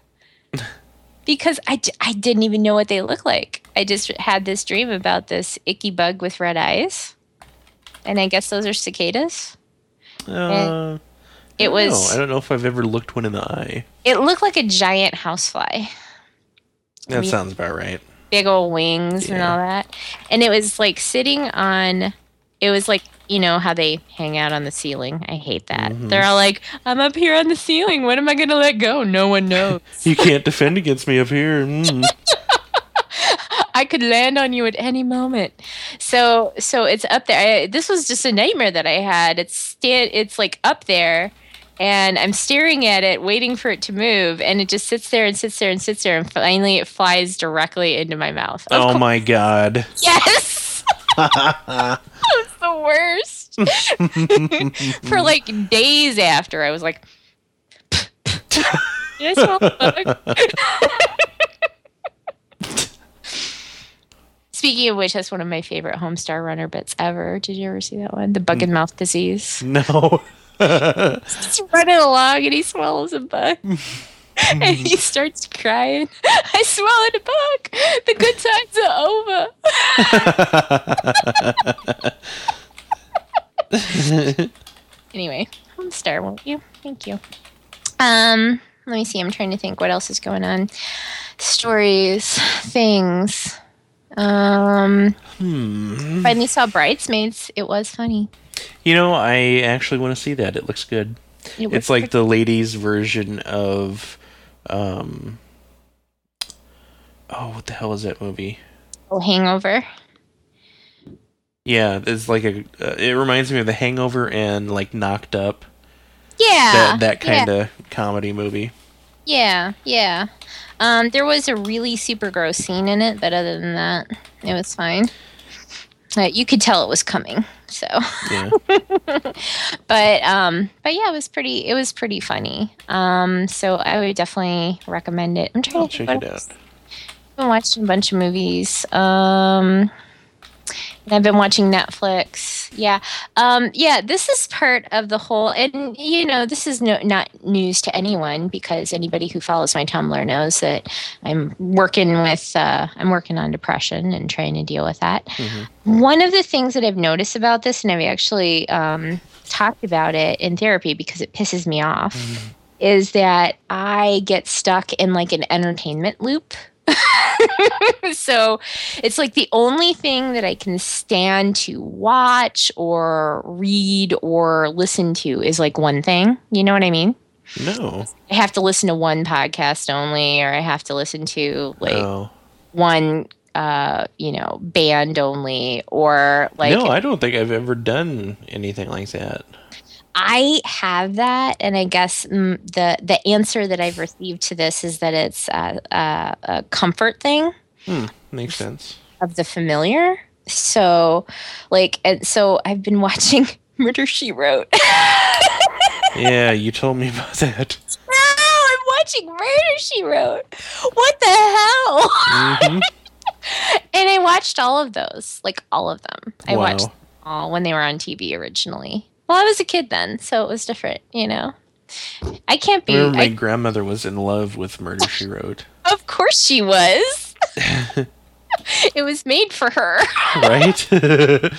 because I, I didn't even know what they look like. I just had this dream about this icky bug with red eyes, and I guess those are cicadas. Uh, It was. I don't know if I've ever looked one in the eye. It looked like a giant housefly. That sounds about right. big old wings and all that. And it was like sitting on it was like you know how they hang out on the ceiling. I hate that. Mm-hmm. They're all like, "I'm up here on the ceiling. When am I going to let go?" No one knows. You can't defend against me up here. Mm. I could land on you at any moment. So so it's up there. I, this was just a nightmare that I had. It's sta- it's like up there and I'm staring at it waiting for it to move and it just sits there and sits there and sits there and finally it flies directly into my mouth. Oh of Oh course- my god. Yes. it's the worst. for like days after I was like Did I smell a bug? Speaking of which, that's one of my favorite Homestar Runner bits ever. Did you ever see that one? The bug and mouth disease. No. He's running along and he swallows a bug. and he starts crying. I swallowed a bug. The good times are over. anyway, Homestar, won't you? Thank you. Um, let me see. I'm trying to think what else is going on. Stories, things. Um, finally saw Bridesmaids. It was funny. You know, I actually want to see that. It looks good. It It's like the ladies' version of um Oh, what the hell is that movie? Oh, Hangover. Yeah, it's like a uh, it reminds me of The Hangover and like Knocked Up. Yeah, that that kind of comedy movie. Yeah, yeah. Um, there was a really super gross scene in it, but other than that, it was fine. Uh, you could tell it was coming. So, Yeah. but um, but yeah, it was pretty. It was pretty funny. Um, so I would definitely recommend it. I'm trying I'll to check think it out. I've been watching a bunch of movies. Um, I've been watching Netflix. Yeah, um, yeah. This is part of the whole, and you know, this is no, not news to anyone because anybody who follows my Tumblr knows that I'm working with, uh, I'm working on depression and trying to deal with that. One of the things that I've noticed about this, and I've actually um, talked about it in therapy because it pisses me off, is that I get stuck in like an entertainment loop. so it's like the only thing that I can stand to watch or read or listen to is like one thing. You know what I mean? No. I have to listen to one podcast only, or I have to listen to like Oh. one, uh, you know, band only, or like no, I don't think I've ever done anything like that. I have that, and I guess mm, the the answer that I've received to this is that it's a, a, a comfort thing Hmm, makes sense. of the familiar. So, like, and so I've been watching Murder She Wrote. Yeah, you told me about that. no, I'm watching Murder She Wrote. What the hell? Mhm. and I watched all of those, like all of them. I watched all when they were on TV originally. Well, I was a kid then, so it was different, you know. I can't I be. remember my I, grandmother was in love with Murder She Wrote. of course, she was. it was made for her. Right?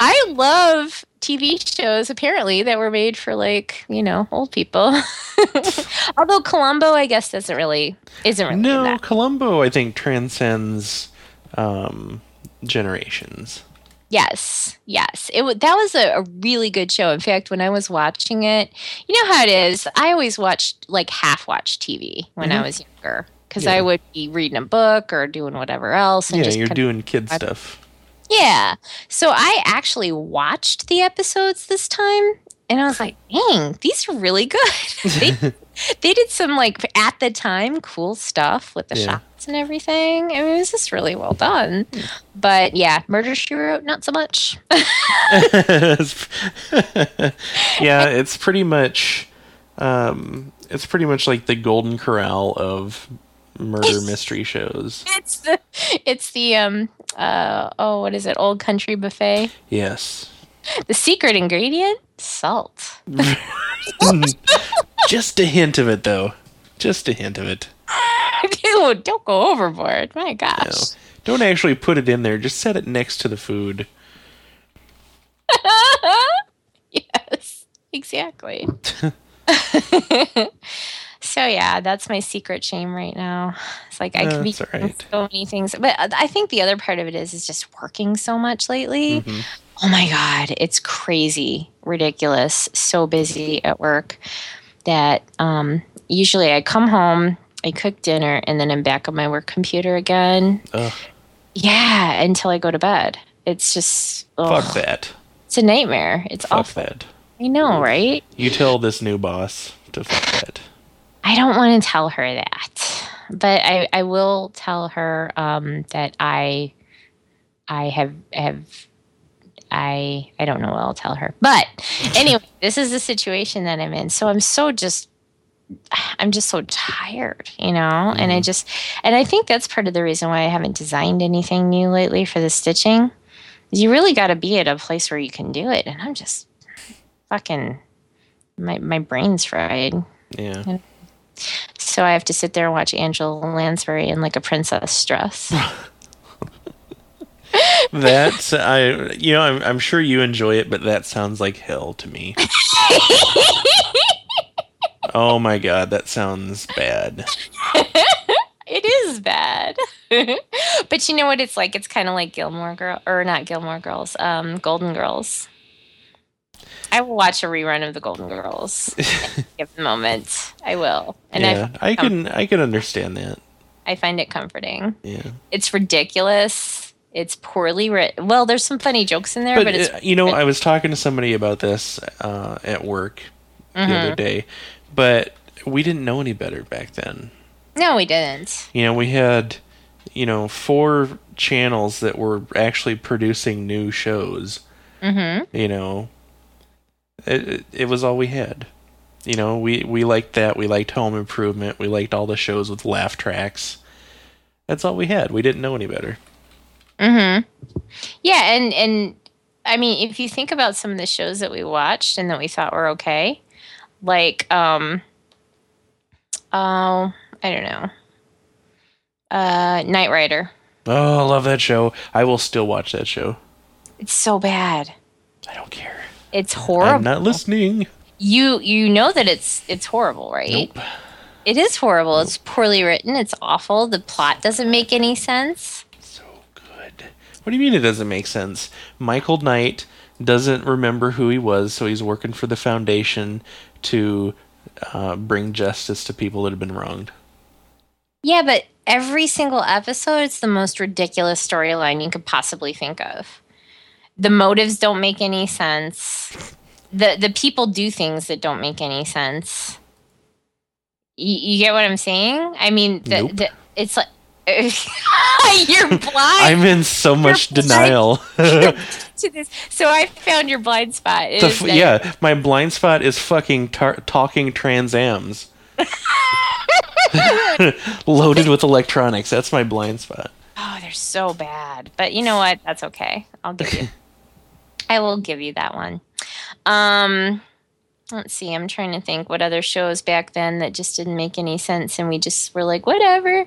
I love TV shows apparently that were made for like you know old people. Although Columbo, I guess, doesn't really isn't really no. Columbo, I think, transcends um, generations. Yes, yes. It that was a, a really good show. In fact, when I was watching it, you know how it is. I always watched like half watch TV when I was younger because I Mm-hmm. Would be reading a book or doing whatever else. And Yeah, you're doing kid stuff. Yeah. So I actually watched the episodes this time and I was like, dang, these are really good. they, they did some like at the time cool stuff with the Yeah. Shots and everything. I mean, it was just really well done. But yeah, Murder She Wrote, not so much. yeah, it's pretty much um, it's pretty much like the golden corral of murder mystery shows. it's the it's the um uh oh what is it? Old Country Buffet. Yes. The secret ingredient? Salt. Just a hint of it though. Just a hint of it. Dude, don't go overboard. My No. gosh. Don't actually put it in there, just set it next to the food. yes, exactly. so yeah, that's my secret shame right now. It's like I could be right. so many things, but I think the other part of it is is just working so much lately. Mhm. Oh my God, it's crazy, ridiculous, so busy at work that um, usually I come home, I cook dinner, and then I'm back on my work computer again. Ugh. Yeah, until I go to bed. It's just, ugh, Fuck that. it's a nightmare. It's Fuck awful. that. I know, right? You tell this new boss to fuck that. I don't want to tell her that, but I, I will tell her um, that I I have have I I don't know what I'll tell her. But anyway, this is the situation that I'm in. So I'm so just I'm just so tired, you know? And I mm-hmm. just and I think that's part of the reason why I haven't designed anything new lately for the stitching. You really got to be at a place where you can do it, and I'm just fucking my my brain's fried. Yeah. So I have to sit there and watch Angela Lansbury in like a princess dress. That's I you know I'm I'm sure you enjoy it, but that sounds like hell to me. oh my god, that sounds bad. it is bad. but you know what it's like? It's kind of like Gilmore Girl or not Gilmore Girls, um Golden Girls. I will watch a rerun of the Golden Girls. Give the moment. I will. And yeah, I, I can I can understand that. I find it comforting. Yeah. It's ridiculous. It's poorly written. Well, there's some funny jokes in there, but, But it's uh, you know, I was talking to somebody about this uh, at work the Mm-hmm. other day, but we didn't know any better back then. no, we didn't. You know, we had you know four channels that were actually producing new shows. Mm-hmm. You know, it, it, was all we had. You know, we we liked that. We liked Home Improvement. We liked all the shows with laugh tracks. That's all we had. We didn't know any better. Mhm. Yeah, and and I mean, if you think about some of the shows that we watched and that we thought were okay, like um, oh, I don't know, uh, Knight Rider. Oh, I love that show. I will still watch that show. It's so bad. I don't care. It's horrible. I'm not listening. you you know that it's it's horrible, right? Nope. It is horrible. It's poorly written. It's awful. The plot doesn't make any sense. So good. What do you mean it doesn't make sense? Michael Knight doesn't remember who he was, so he's working for the foundation to uh, bring justice to people that have been wronged. Yeah, but every single episode, it's the most ridiculous storyline you could possibly think of. The motives don't make any sense. The the people do things that don't make any sense. You, you get what I'm saying? I mean, the, Nope. the it's like you're blind I'm in so much denial. to this. So I found your blind spot. It The is f- yeah, my blind spot is fucking tar- talking Transams. Loaded with electronics. That's my blind spot. Oh, they're so bad. But you know what? That's okay. I'll give you. I will give you that one. Um, let's see. I'm trying to think what other shows back then that just didn't make any sense, and we just were like, whatever.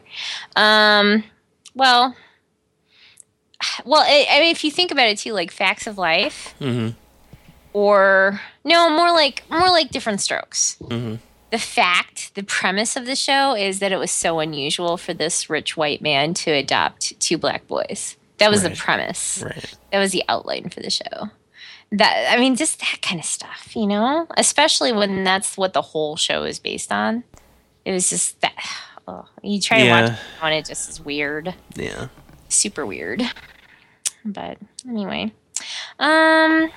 Um, well, well, I, I mean, if you think about it too, like Facts of Life, Mhm. or no, more like more like Diff'rent Strokes. Mhm. The fact, the premise of the show is that it was so unusual for this rich white man to adopt two black boys. That was Right. the premise. Right. That was the outline for the show. That I mean, just that kind of stuff, you know. Especially when that's what the whole show is based on. It was just that. Oh, you try to watch Yeah. it and it just is weird, Yeah. super weird. But anyway, um,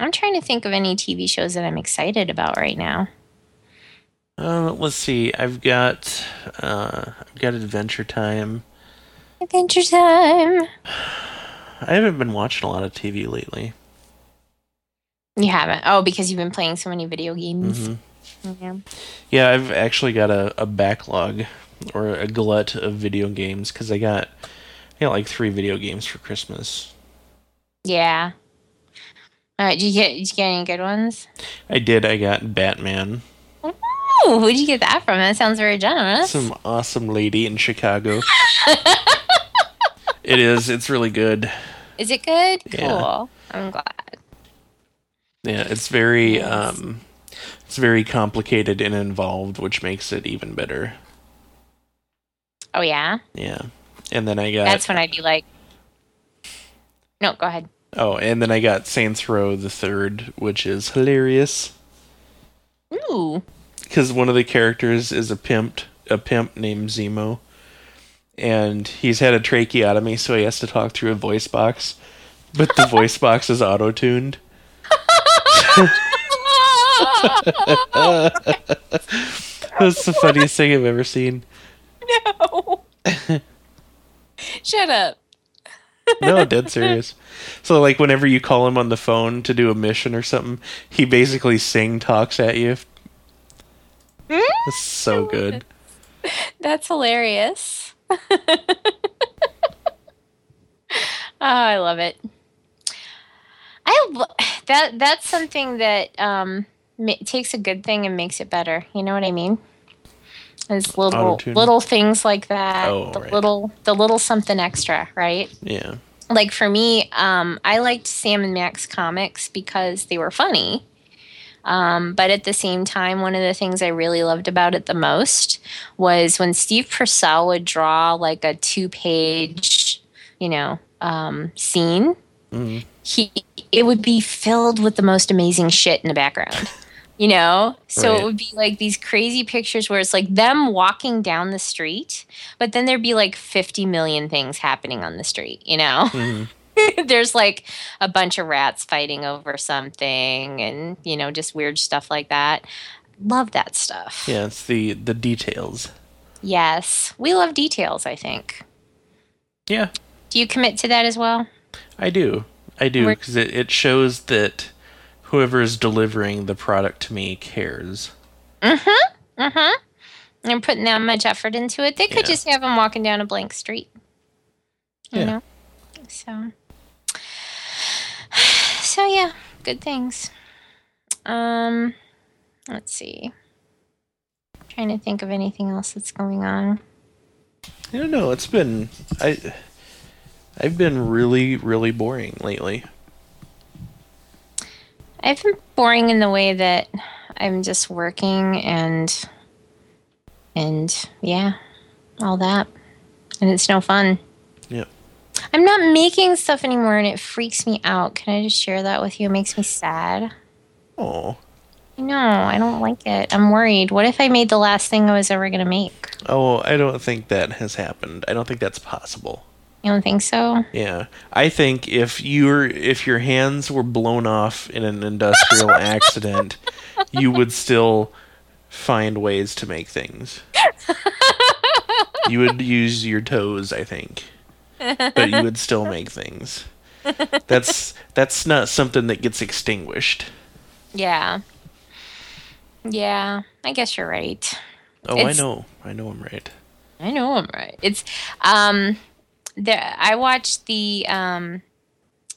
I'm trying to think of any TV shows that I'm excited about right now. Uh, let's see. I've got uh, I've got Adventure Time. Adventure Time. I haven't been watching a lot of TV lately. You haven't? Oh, because you've been playing so many video games. Mhm. Yeah. Yeah, I've actually got a, a backlog or a glut of video games because I got I got like three video games for Christmas. Yeah. All right. Did you get? Did you get any good ones? I did. I got Batman. Oh, who'd you get that from? That sounds very generous. Some awesome lady in Chicago. it is. It's really good. Is it good? Yeah. Cool. I'm glad. Yeah, it's very Nice. um, it's very complicated and involved, which makes it even better. Oh yeah. Yeah, and then I got That's when I'd be like, no, go ahead. Oh, and then I got Saints Row the third, which is hilarious Ooh. because one of the characters is a pimp, a pimp named Zemo, and he's had a tracheotomy, so he has to talk through a voice box, but the voice box is auto tuned. That's the funniest thing I've ever seen. No. Shut up. No, dead serious. So like whenever you call him on the phone to do a mission or something, he basically sing talks at you. Hmm? It's so good. That's hilarious. oh, I love it. I lo- that that's something that um ma- takes a good thing and makes it better. You know what I mean? There's little Auto-tune. little things like that. Oh, the right. little the little something extra, right? Yeah. like for me, um, I liked Sam and Max comics because they were funny. Um, but at the same time, one of the things I really loved about it the most was when Steve Purcell would draw like a two page, you know, um, scene. He it would be filled with the most amazing shit in the background. You know? So Right. it would be like these crazy pictures where it's like them walking down the street, but then there'd be like 50 million things happening on the street, you know? Mm-hmm. There's like a bunch of rats fighting over something and, you know, just weird stuff like that. Love that stuff. Yeah, it's the the details. Yes. We love details, I think. Yeah, Do you commit to that as well? I do. I do because it, it shows that whoever is delivering the product to me cares. Mhm. Mhm. And putting that much effort into it. They could Yeah. just have them walking down a blank street. You Yeah. know? So So yeah, good things. Um let's see. Trying to think of anything else that's going on. I don't know. It's been I. I've been really, really boring lately. I've been boring in the way that I'm just working and and yeah, all that. And it's no fun. Yeah. I'm not making stuff anymore and it freaks me out. Can I just share that with you? It makes me sad. Oh. No, I don't like it. I'm worried. What if I made the last thing I was ever going to make? Oh, I don't think that has happened. I don't think that's possible. You don't think so? Yeah, I think if your if your hands were blown off in an industrial accident, you would still find ways to make things. You would use your toes, I think, but you would still make things. That's that's not something that gets extinguished. Yeah. Yeah, I guess you're right. Oh, It's- I know, I know, I'm right. I know I'm right. It's um there I watched the um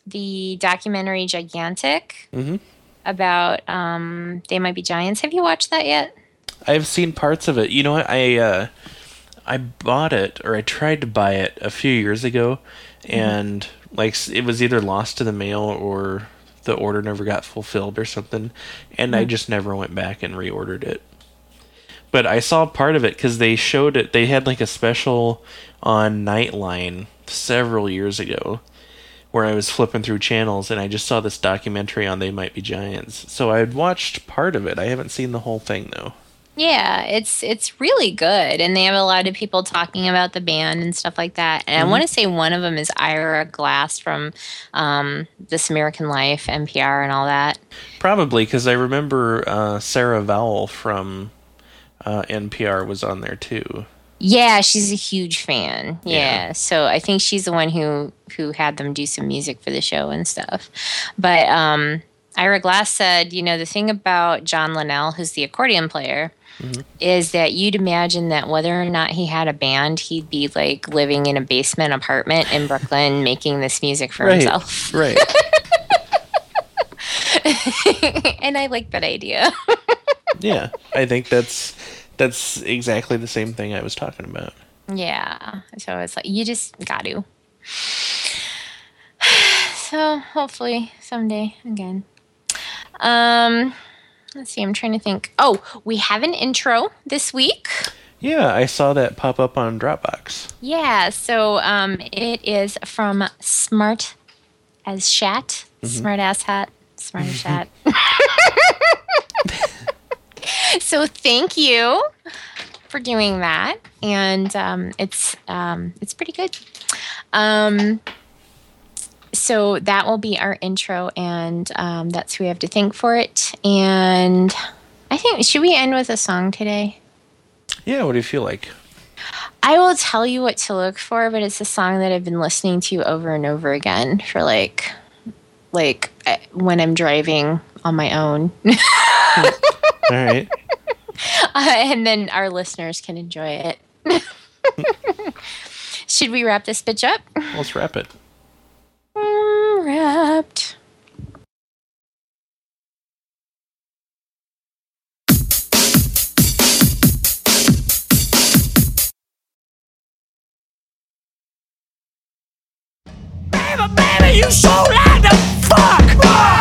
the documentary Gigantic Mhm. about um They Might Be Giants. Have you watched that yet? I've seen parts of it. You know what? I uh, I bought it or I tried to buy it a few years ago, and like it was either lost to the mail or the order never got fulfilled or something, and I just never went back and reordered it. But I saw part of it because they showed it. They had like a special on Nightline several years ago, where I was flipping through channels and I just saw this documentary on They Might Be Giants. So I had watched part of it. I haven't seen the whole thing though. Yeah, it's it's really good, and they have a lot of people talking about the band and stuff like that. And I want to say one of them is Ira Glass from um, This American Life, NPR, and all that. Probably because I remember uh, Sarah Vowell from uh, NPR was on there too. Yeah, she's a huge fan. Yeah. Yeah. So I think she's the one who who had them do some music for the show and stuff. But um Ira Glass said, you know, the thing about John Linnell, who's the accordion player, is that you'd imagine that whether or not he had a band, he'd be like living in a basement apartment in Brooklyn making this music for himself. right. and I like that idea. yeah, I think that's that's exactly the same thing I was talking about. Yeah. So it's like you just got to. So hopefully someday again. Um let's see, I'm trying to think. Oh, we have an intro this week. Yeah, I saw that pop up on Dropbox. Yeah, so um it is from Smart as Shat, smart ass hat, smart as Shat. so thank you for doing that, and um, it's um, it's pretty good. Um, so that will be our intro, and um, that's who we have to thank for it. And I think should we end with a song today? Yeah, what do you feel like? I will tell you what to look for, but it's a song that I've been listening to over and over again for like, like uh, when I'm driving on my own, All right. uh, and then our listeners can enjoy it. Should we wrap this bitch up? Let's wrap it. Mm, wrapped. Baby, baby, you so like the fuck. Baby,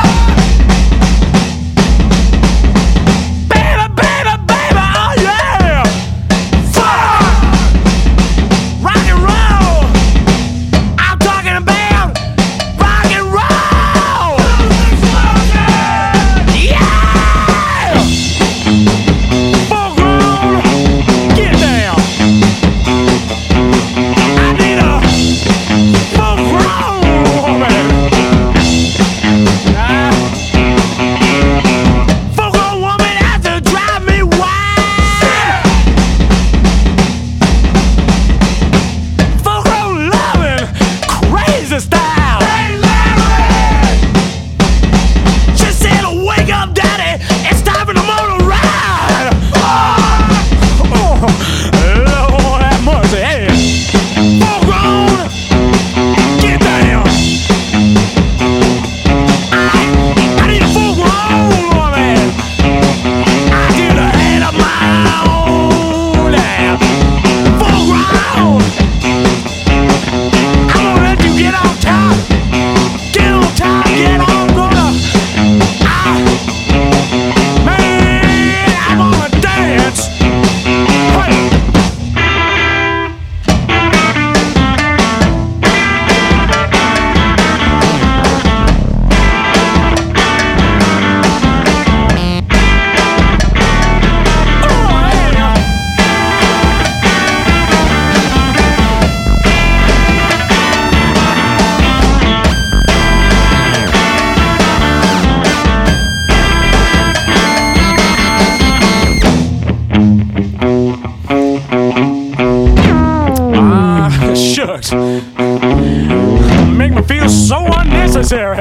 shucks. Make me feel so unnecessary.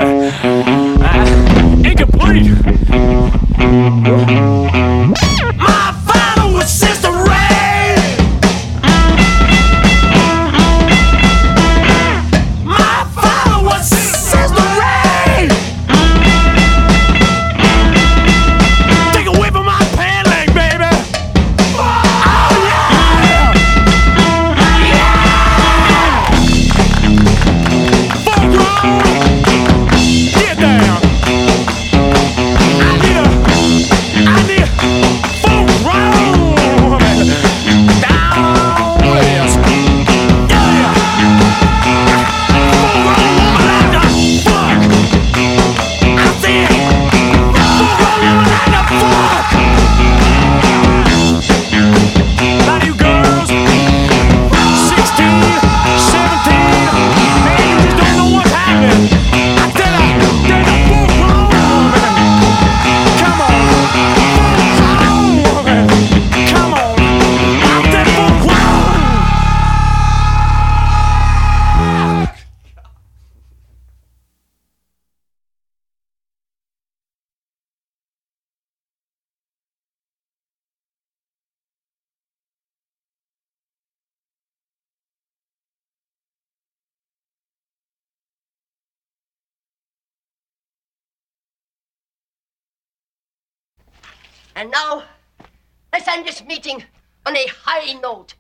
And now, let's end this meeting on a high note.